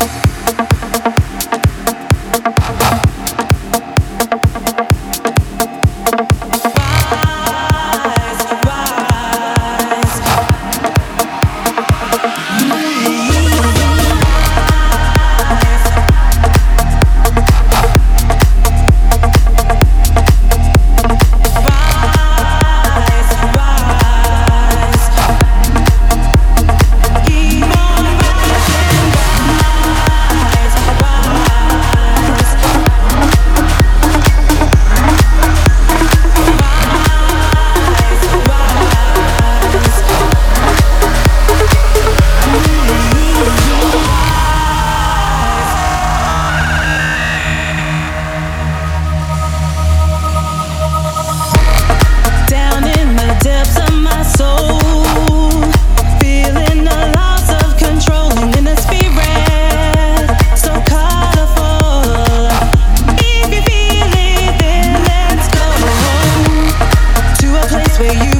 Thank where you